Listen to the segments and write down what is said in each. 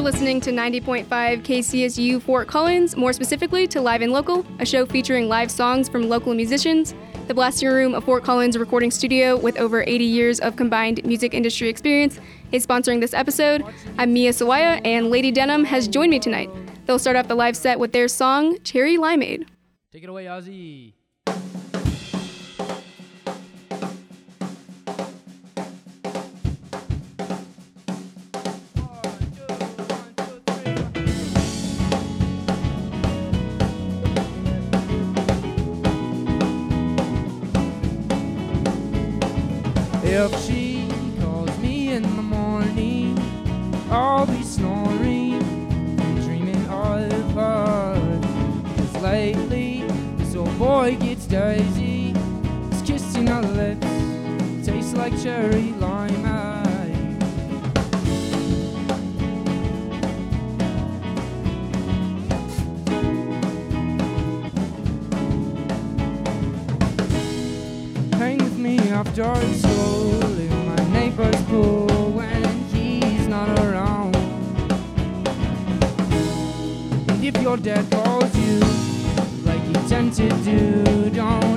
You're listening to 90.5 KCSU Fort Collins, more specifically to Live and Local, a show featuring live songs from local musicians. The Blasting Room, a Fort Collins recording studio with over 80 years of combined music industry experience, is sponsoring this episode. I'm Mia Sawaya, and Lady Denim has joined me tonight. They'll start off the live set with their song, Cherry Limeade. Take it away, Ozzy. If she calls me in the morning, I'll be snoring and dreaming of her. Cause lately, this old boy gets daisy. His kissing her lips tastes like cherry limeade. Hang with me after your dad calls you like he tend to do, don't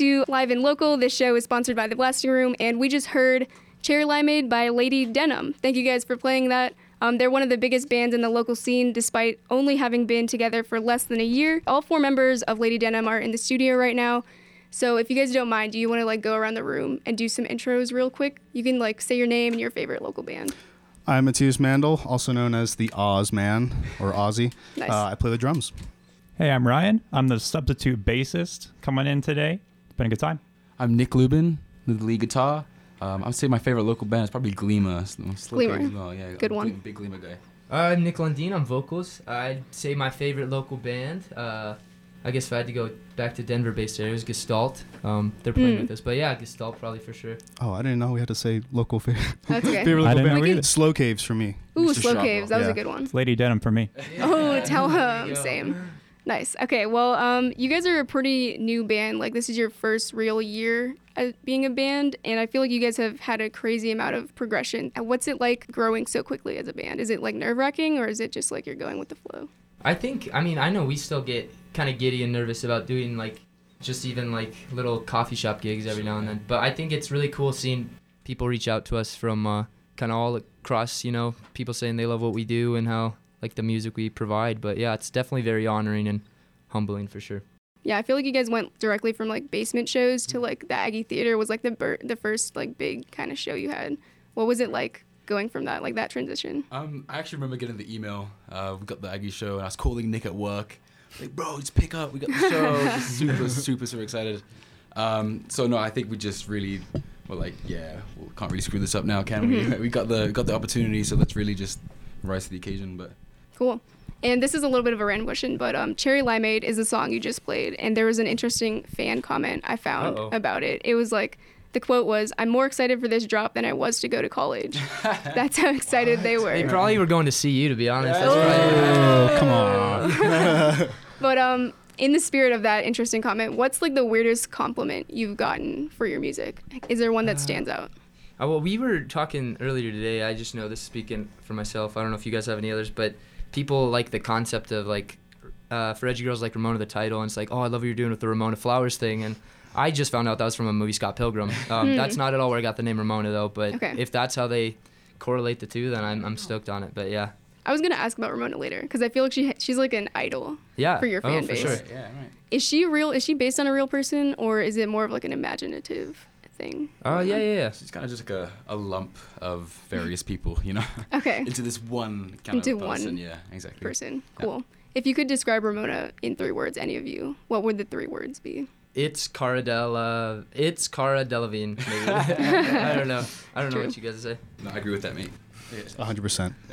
to Live and Local. This show is sponsored by The Blasting Room, and we just heard Cherry Limeade by Lady Denim. Thank you guys for playing that. Um, they're one of the biggest bands in the local scene, despite only having been together for less than a year. All four members of Lady Denim are in the studio right now. So if you guys don't mind, do you want to like go around the room and do some intros real quick? You can like say your name and your favorite local band. I'm Matthias Mandel, also known as the Oz Man or Ozzy. Nice. Uh, I play the drums. Hey, I'm Ryan. I'm the substitute bassist coming in today. It's been a good time. I'm Nick Lubin, the lead guitar. Um, I'd say my favorite local band is probably Gleema. Sl- Slow Gleema. Cakes as well, yeah, Good I'm one. Big, big Gleema guy. Uh, Nick Lundeen, I'm vocals. I'd say my favorite local band. Uh, I guess if I had to go back to Denver-based areas, Gestalt. Um, they're playing Hmm. with us, but yeah, Gestalt probably for sure. Oh, I didn't know we had to say local fa- That's okay. favorite I local didn't band. know. Slow Caves for me. Ooh, Mr. Slow Shotwell. Caves. That was a good one. It's Lady Denim for me. Oh, tell There you him. go. Same. Nice. Okay. Well, um, you guys are a pretty new band. Like this is your first real year at being a band, and I feel like you guys have had a crazy amount of progression. What's it like growing so quickly as a band? Is it like nerve wracking, or is it just like you're going with the flow? I think, I mean, I know we still get kind of giddy and nervous about doing like just even like little coffee shop gigs every now and then. But I think it's really cool seeing people reach out to us from uh, kind of all across, you know, people saying they love what we do and how like the music we provide. But yeah, it's definitely very honoring and humbling for sure. Yeah, I feel like you guys went directly from like basement shows to like the Aggie Theater was like the bir- the first like big kind of show you had. What was it like going from that like that transition? Um, I actually remember getting the email. Uh, we got the Aggie show, and I was calling Nick at work, like, bro, just pick up. We got the show. Super, super, super excited. Um, so no, I think we just really were like, yeah, we can't really screw this up now, can we? we got the got the opportunity, so let's really just rise to the occasion. But Cool. And this is a little bit of a random question, but um, Cherry Limeade is the song you just played, and there was an interesting fan comment I found Uh-oh. about it. It was like, the quote was, "I'm more excited for this drop than I was to go to college." That's how excited they were. They probably were going to see you, to be honest. That's Oh, probably- come on. But um, in the spirit of that interesting comment, what's like the weirdest compliment you've gotten for your music? Is there one that stands out? Uh, well, we were talking earlier today. I just know this speaking for myself. I don't know if you guys have any others, but people like the concept of like uh, for edgy girls like Ramona the title, and it's like, oh, I love what you're doing with the Ramona Flowers thing, and I just found out that was from a movie Scott Pilgrim. Um, That's not at all where I got the name Ramona though, but Okay. if that's how they correlate the two, then I'm, I'm stoked on it. But yeah, I was gonna ask about Ramona later because I feel like she she's like an idol. yeah, For your fan oh, fan for base. sure. yeah, right. Is she real? Is she based on a real person, or is it more of like an imaginative thing? Oh yeah, yeah, yeah. So it's kind of just like a, a lump of various people, you know, Okay. into this one kind Into of person. one Yeah, exactly. person. Yeah. Cool. If you could describe Ramona in three words, any of you, what would the three words be? It's Cara Della. It's Cara Delevingne. I don't know. I don't know what you guys say. No, I agree with that, mate. Yes. 100%.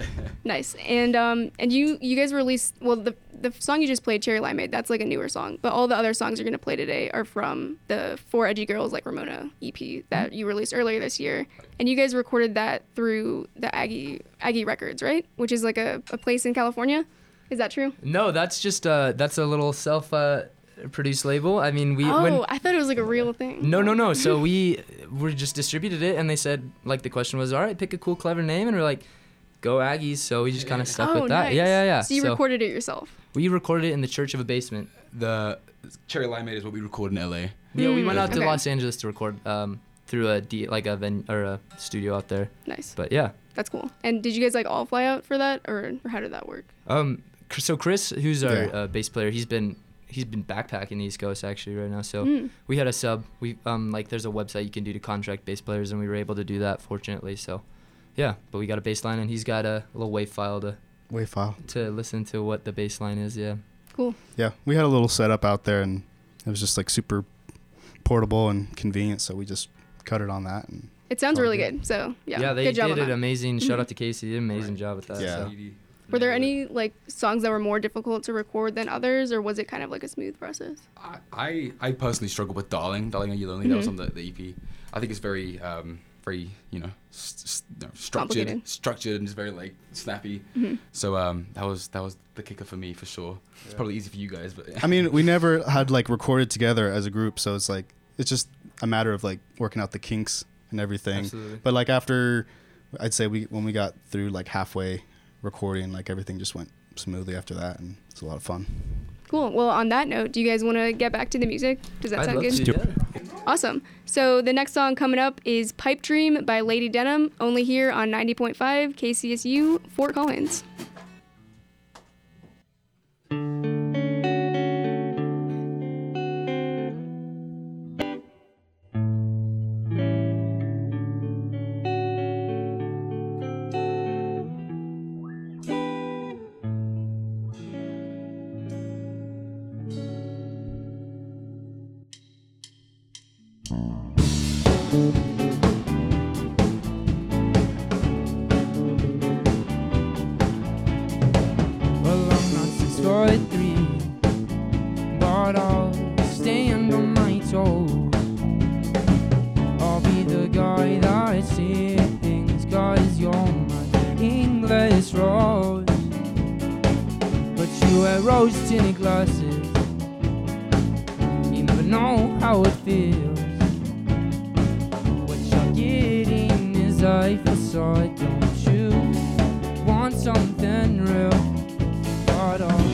Nice. And um and you you guys released well the the song you just played Cherry Limeade that's like a newer song, but all the other songs you're gonna play today are from the Four Edgy Girls like Ramona EP that you released earlier this year, and you guys recorded that through the Aggie Aggie Records, right? Which is like a, a place in California. Is that true? No, that's just uh, that's a little self uh, produced label. I mean, we oh, when I thought it was like a real thing. no no no. So we we just distributed it, and they said like the question was, all right, pick a cool, clever name, and we're like, go Aggies. So we just kind of stuck Oh, with that. nice. Yeah yeah yeah. So you recorded it yourself. we recorded it in the church of a basement. The Cherry Limeade is what we record in LA. Yeah, we Mm, went out to okay. Los Angeles to record um, through a D, like a ven- or a studio out there. Nice. But yeah. That's cool. And did you guys like all fly out for that, or, or how did that work? Um, so Chris, who's our Yeah. uh, bass player, he's been he's been backpacking the East Coast actually right now. So Mm. we had a sub. We um like there's a website you can do to contract bass players, and we were able to do that fortunately. So yeah, but we got a bass line, and he's got a little wave file to Wave file. to listen to what the bass line is. Yeah. Cool. Yeah, we had a little setup out there, and it was just like super portable and convenient. So we just cut it on that, and It sounds really good. good. So yeah, Yeah, they good job did on it that. amazing. Shout Mhm. out to Casey, did an amazing Right. job with that. Yeah. So. Were there any like songs that were more difficult to record than others, or was it kind of like a smooth process? I, I I personally struggle with Darling. Darling, Are You Lonely? That was Mhm. on the, the EP. I think it's very, um, very, you know, s- s- no, structured, structured, and just very like snappy. Mhm. So um, that was that was the kicker for me for sure. It's probably easy for you guys, but I mean, we never had like recorded together as a group, so it's like it's just a matter of like working out the kinks and everything. Absolutely. But like after, I'd say we when we got through like halfway recording, like everything just went smoothly after that, and it's a lot of fun. Cool. Well, on that note, do you guys want to get back to the music? Does that I'd sound love good? to, yeah. Awesome. So the next song coming up is "Pipe Dream" by Lady Denim, only here on 90.5 KCSU Fort Collins. Rose tinted glasses, you never know how it feels. What you're getting is a facade, don't you? Want something real? But I'll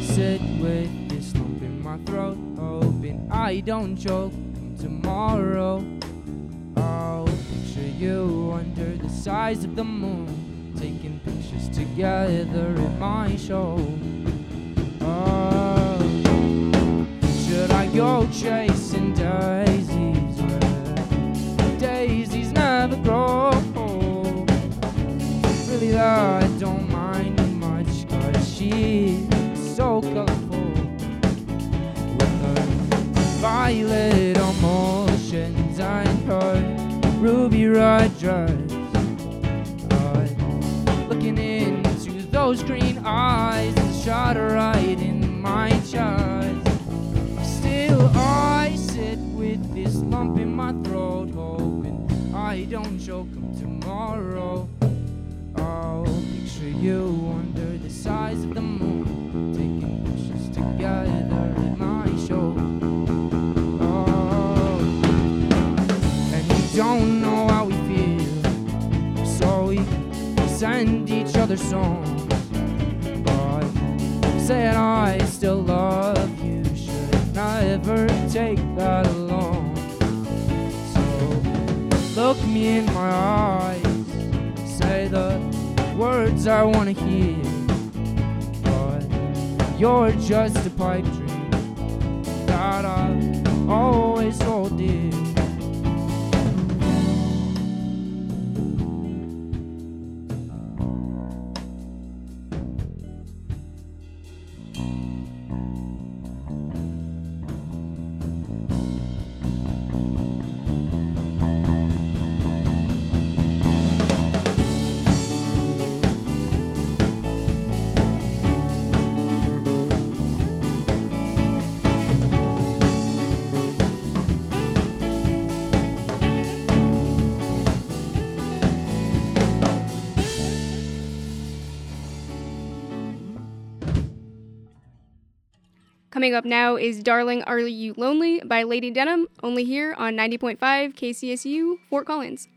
sit with this lump in my throat, hoping I don't choke. Tomorrow, I'll picture you under the size of the moon, taking pictures together in my show. Should chasing daisies where daisies never grow. Really, I don't mind her much, cause she's so colorful. With her violet emotions and her ruby red dress. I'm looking into those green eyes that shot right in my chest. Lump in my throat, hoping I don't choke 'em tomorrow. I'll picture you under the size of the moon, taking pictures together at my show. Oh, and we don't know how we feel, so we send each other songs. But saying I still love you should never take that look me in my eyes, say the words I wanna hear. But you're just a pipe dream that I always hold dear. Coming up now is Darling Are You Lonely by Lady Denim, only here on 90.5 KCSU, Fort Collins.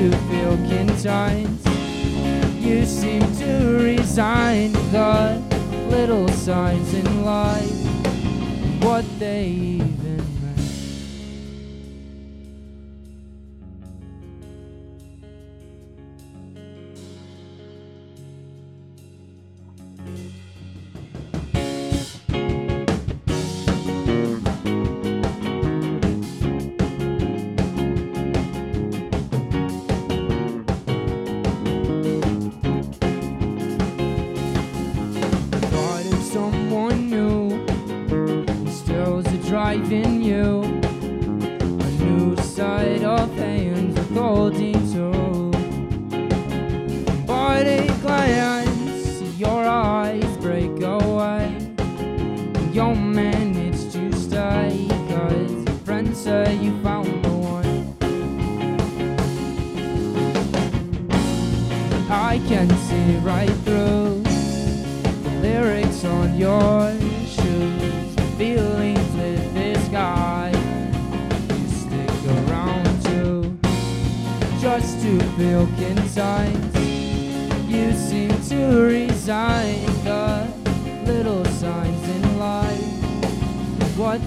To feel content. You seem to resign the little signs in life, what they see right through the lyrics on your shoes, the feelings with this guy. You stick around to just to feel content. You seem to resign the little signs in life, what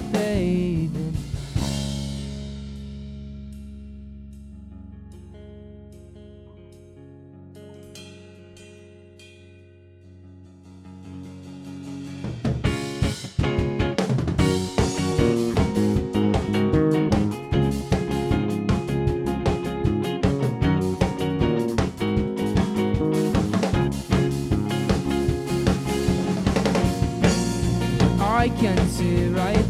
right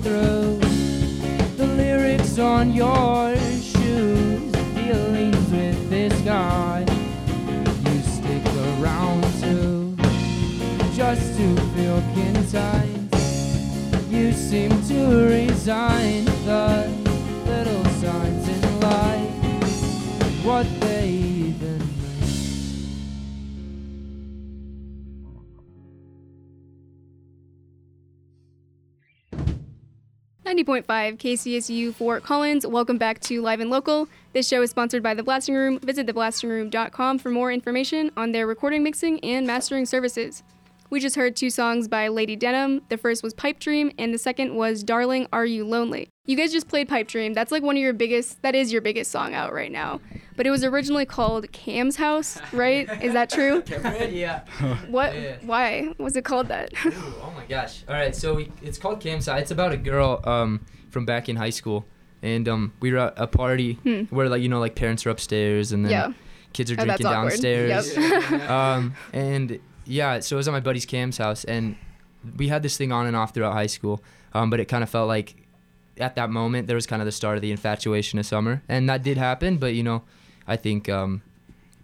90.5 KCSU Fort Collins. Welcome back to Live and Local. This show is sponsored by The Blasting Room. Visit theblastingroom.com for more information on their recording, mixing, and mastering services. We just heard two songs by Lady Denim. The first was Pipe Dream, and the second was Darling, Are You Lonely? You guys just played Pipe Dream. That's like one of your biggest, that is your biggest song out right now. But it was originally called Cam's House, right? Is that true? yeah. What? Yeah. Why was it called that? Ooh, oh my gosh. All right, so we, it's called Campsite. It's about a girl um, from back in high school. And um, we were at a party Hmm. where, like, you know, like parents are upstairs and then yeah. kids are Oh, that's drinking awkward. downstairs. Yep. um, and yeah, so it was at my buddy's Cam's house, and we had this thing on and off throughout high school. Um, but it kind of felt like at that moment there was kind of the start of the infatuation of summer, and that did happen. But you know, I think um,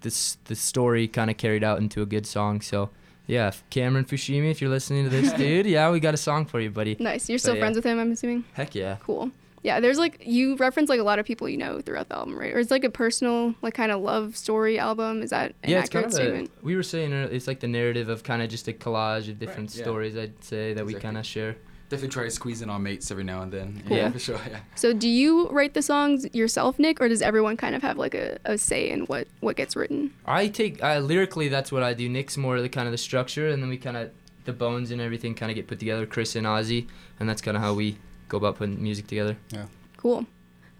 this the story kind of carried out into a good song. So yeah, Cameron Fushimi, if you're listening to this, dude, yeah, we got a song for you, buddy. Nice. You're still yeah. friends with him, I'm assuming? Heck yeah. Cool. Yeah, there's like you reference like a lot of people you know throughout the album, right? Or it's like a personal like kind of love story album. Is that an yeah, it's accurate kind of statement? a, we were saying it's like the narrative of kind of just a collage of different Right, yeah. stories. I'd say that we kind of share. Definitely try to squeeze in our mates every now and then. Cool. Yeah, for sure. Yeah. So do you write the songs yourself, Nick, or does everyone kind of have like a, a say in what what gets written? I take uh, lyrically. That's what I do. Nick's more the kind of the structure, and then we kind of the bones and everything kind of get put together. Chris and Ozzy, and that's kind of how we go about putting music together. Yeah. Cool.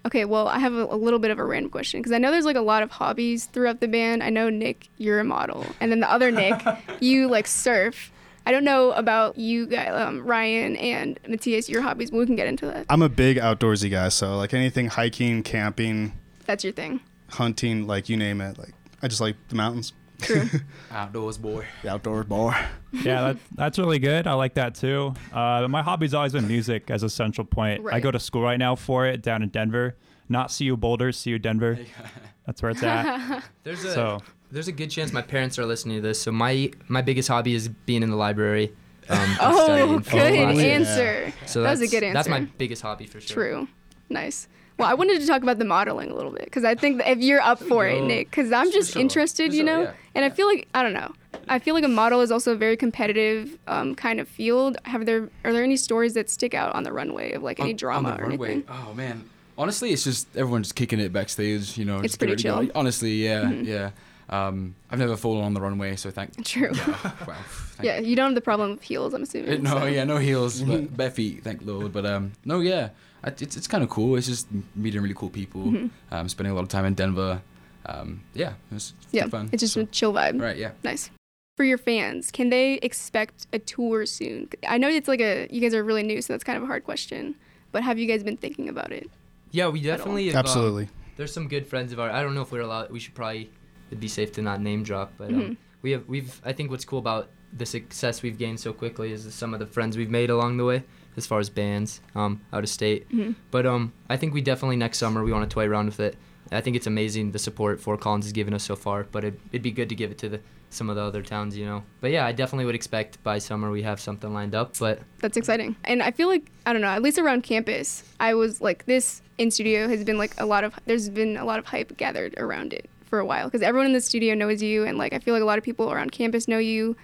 Okay, well, I have a, a little bit of a random question because I know there's like a lot of hobbies throughout the band. I know Nick, you're a model, and then the other Nick, you like surf. I don't know about you guys, um, Ryan and Matthias, your hobbies, but we can get into that. I'm a big outdoorsy guy, so like anything hiking, camping, That's your thing. hunting, like you name it. Like I just like the mountains, True. Outdoors boy. the outdoors boy. yeah, that, that's really good. I like that too. Uh, my hobby's always been music as a central point. I go to school right now for it down in Denver. Not CU Boulder, CU Denver. That's where it's at. There's a so there's a good chance my parents are listening to this. So my my biggest hobby is being in the library. Um, Oh, studying for good classes. yeah. answer. So That was a good answer. That's my biggest hobby for sure. True. Nice. Well, I wanted to talk about the modeling a little bit because I think that if you're up for it. Nick, because I'm just sure. interested, For you sure, know, yeah. and I feel like I don't know. I feel like a model is also a very competitive um, kind of field. Have there are there any stories that stick out on the runway of like any On- drama on the or runway. anything? Oh man. Honestly, it's just everyone's just kicking it backstage. You know, It's just pretty get ready to chill. go. Honestly, yeah, Mhm. yeah. Um, I've never fallen on the runway, so thank. True. Yeah, wow. Thank Yeah, you don't have the problem of heels, I'm assuming. Uh, no, so. yeah, no heels, but bare feet, thank Lord. But um, no, yeah, it's it's kind of cool. It's just meeting really cool people. Mhm. Um, spending a lot of time in Denver. Um, yeah, it's Yeah, fun. it's just So- a chill vibe. right. Yeah. Nice. For your fans, can they expect a tour soon? I know it's like a you guys are really new, so that's kind of a hard question. But have you guys been thinking about it? Yeah, we definitely have, um, Absolutely. there's some good friends of ours. I don't know if we're allowed. We should probably. It'd be safe to not name drop, but um, Mhm. we have we've. I think what's cool about the success we've gained so quickly is some of the friends we've made along the way, as far as bands um, out of state. Mhm. But um, I think we definitely next summer we want to toy around with it. I think it's amazing the support Fort Collins has given us so far, but it, it'd be good to give it to the some of the other towns, you know. But yeah, I definitely would expect by summer we have something lined up. But That's exciting. And I feel like I don't know, at least around campus, I was like this in studio has been like a lot of there's been a lot of hype gathered around it for a while because everyone in the studio knows you and like I feel like a lot of people around campus know you.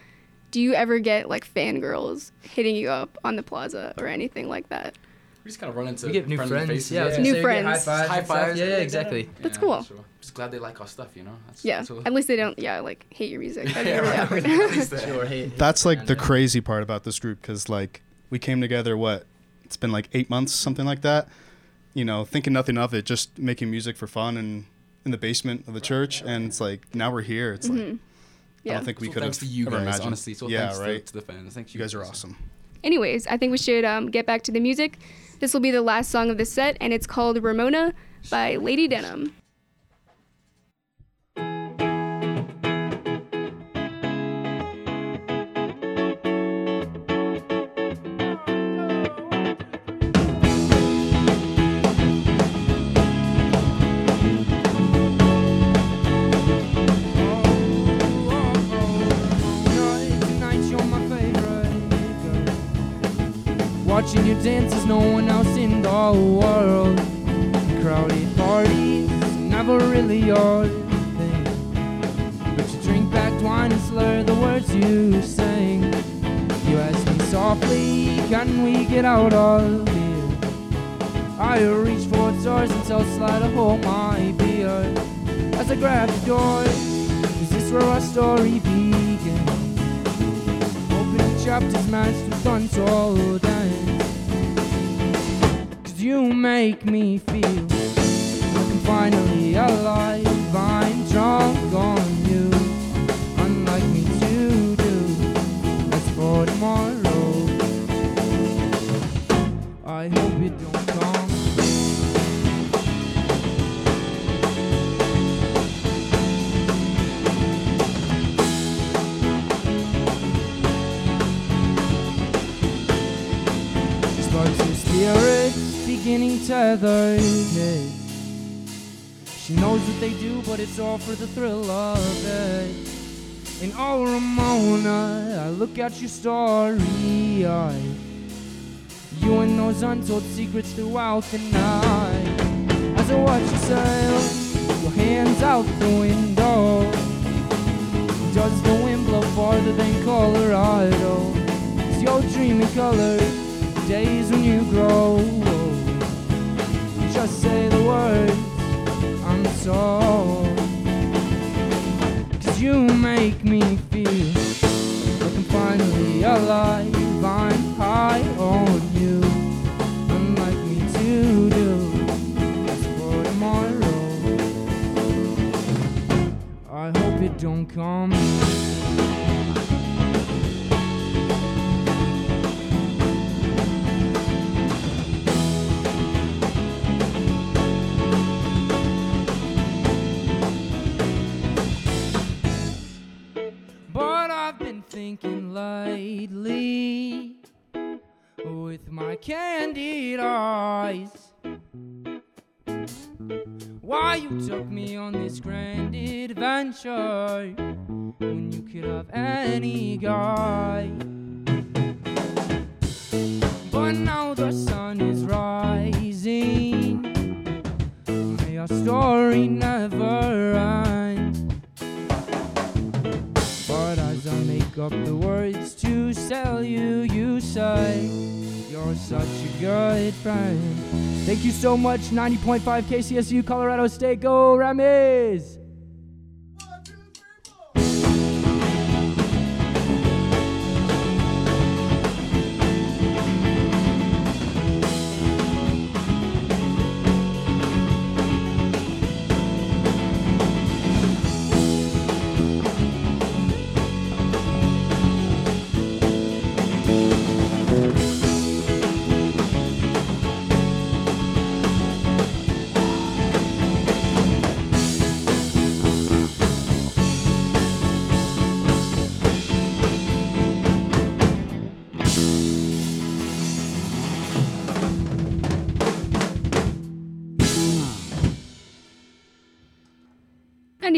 Do you ever get like fangirls hitting you up on the plaza or anything like that? We just kind of run into we get new friendly friends. faces. Yeah, yeah. New say, friends. High fives. High fives. Yeah, yeah, exactly. That's cool. Sure. Just glad they like our stuff, you know. That's, Yeah. that's At least they don't yeah, like hate your music. That'd Yeah, really awkward. At least they- Sure, hey, hey, That's like the and, crazy part about this group because like we came together what it's been like eight months something like that you know thinking nothing of it just making music for fun and in the basement of the church and it's like now we're here it's like Mhm. I Yeah. don't think we It's all could have to you ever guys, imagined. honestly. It's all yeah, thanks right. to, to the fans. Thank you guys are awesome. Anyways, I think we should um, get back to the music. This will be the last song of the set, and it's called Ramona by Lady Denim. Dances, no one else in the world. Crowded parties, never really your thing. But you drink back wine and slur the words you sing. You ask me softly, can we get out of here? I reach for doors and tell Sly to hold my beer. As I grab the door, is this where our story begins? Opening chapters matched with untold ends. You make me feel like I'm finally alive. Tethered heads. She knows what they do, but it's all for the thrill of it. And oh, Ramona, I look at your starry eyes. You and those untold secrets throughout the night. As I watch you sail, your hands out the window. Does the wind blow farther than Colorado? Is your dreaming colors days when you grow Say the words, I'm so. Cause you make me feel like I'm finally alive. I'm high on you, unlike me to do. As for tomorrow, I hope it don't come. Eyes. Why you took me on this grand adventure when you could have any guy? But now the sun is rising, may our story never end. But as I make up the words to sell you, you say goodbye. Thank you so much, 90.5 KCSU Colorado State. Go Rams!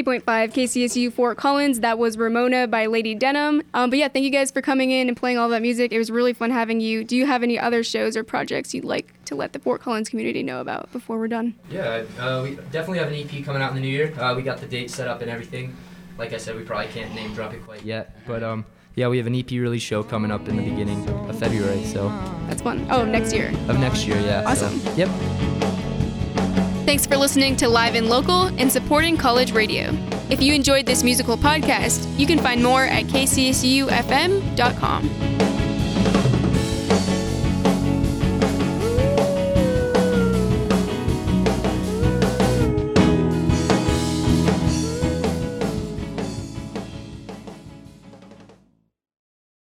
90.5 KCSU Fort Collins. That was Ramona by Lady Denim. Um, but yeah, thank you guys for coming in and playing all that music. It was really fun having you. Do you have any other shows or projects you'd like to let the Fort Collins community know about before we're done? Yeah, uh, we definitely have an EP coming out in the new year. Uh, we got the date set up and everything. Like I said, we probably can't name drop it quite yet, but um, yeah, we have an EP release show coming up in the beginning of February. So that's fun. Oh, next year. Of next year, yeah. Awesome. So, yep. Thanks for listening to Live and Local and supporting college radio. If you enjoyed this musical podcast, you can find more at kcsufm.com.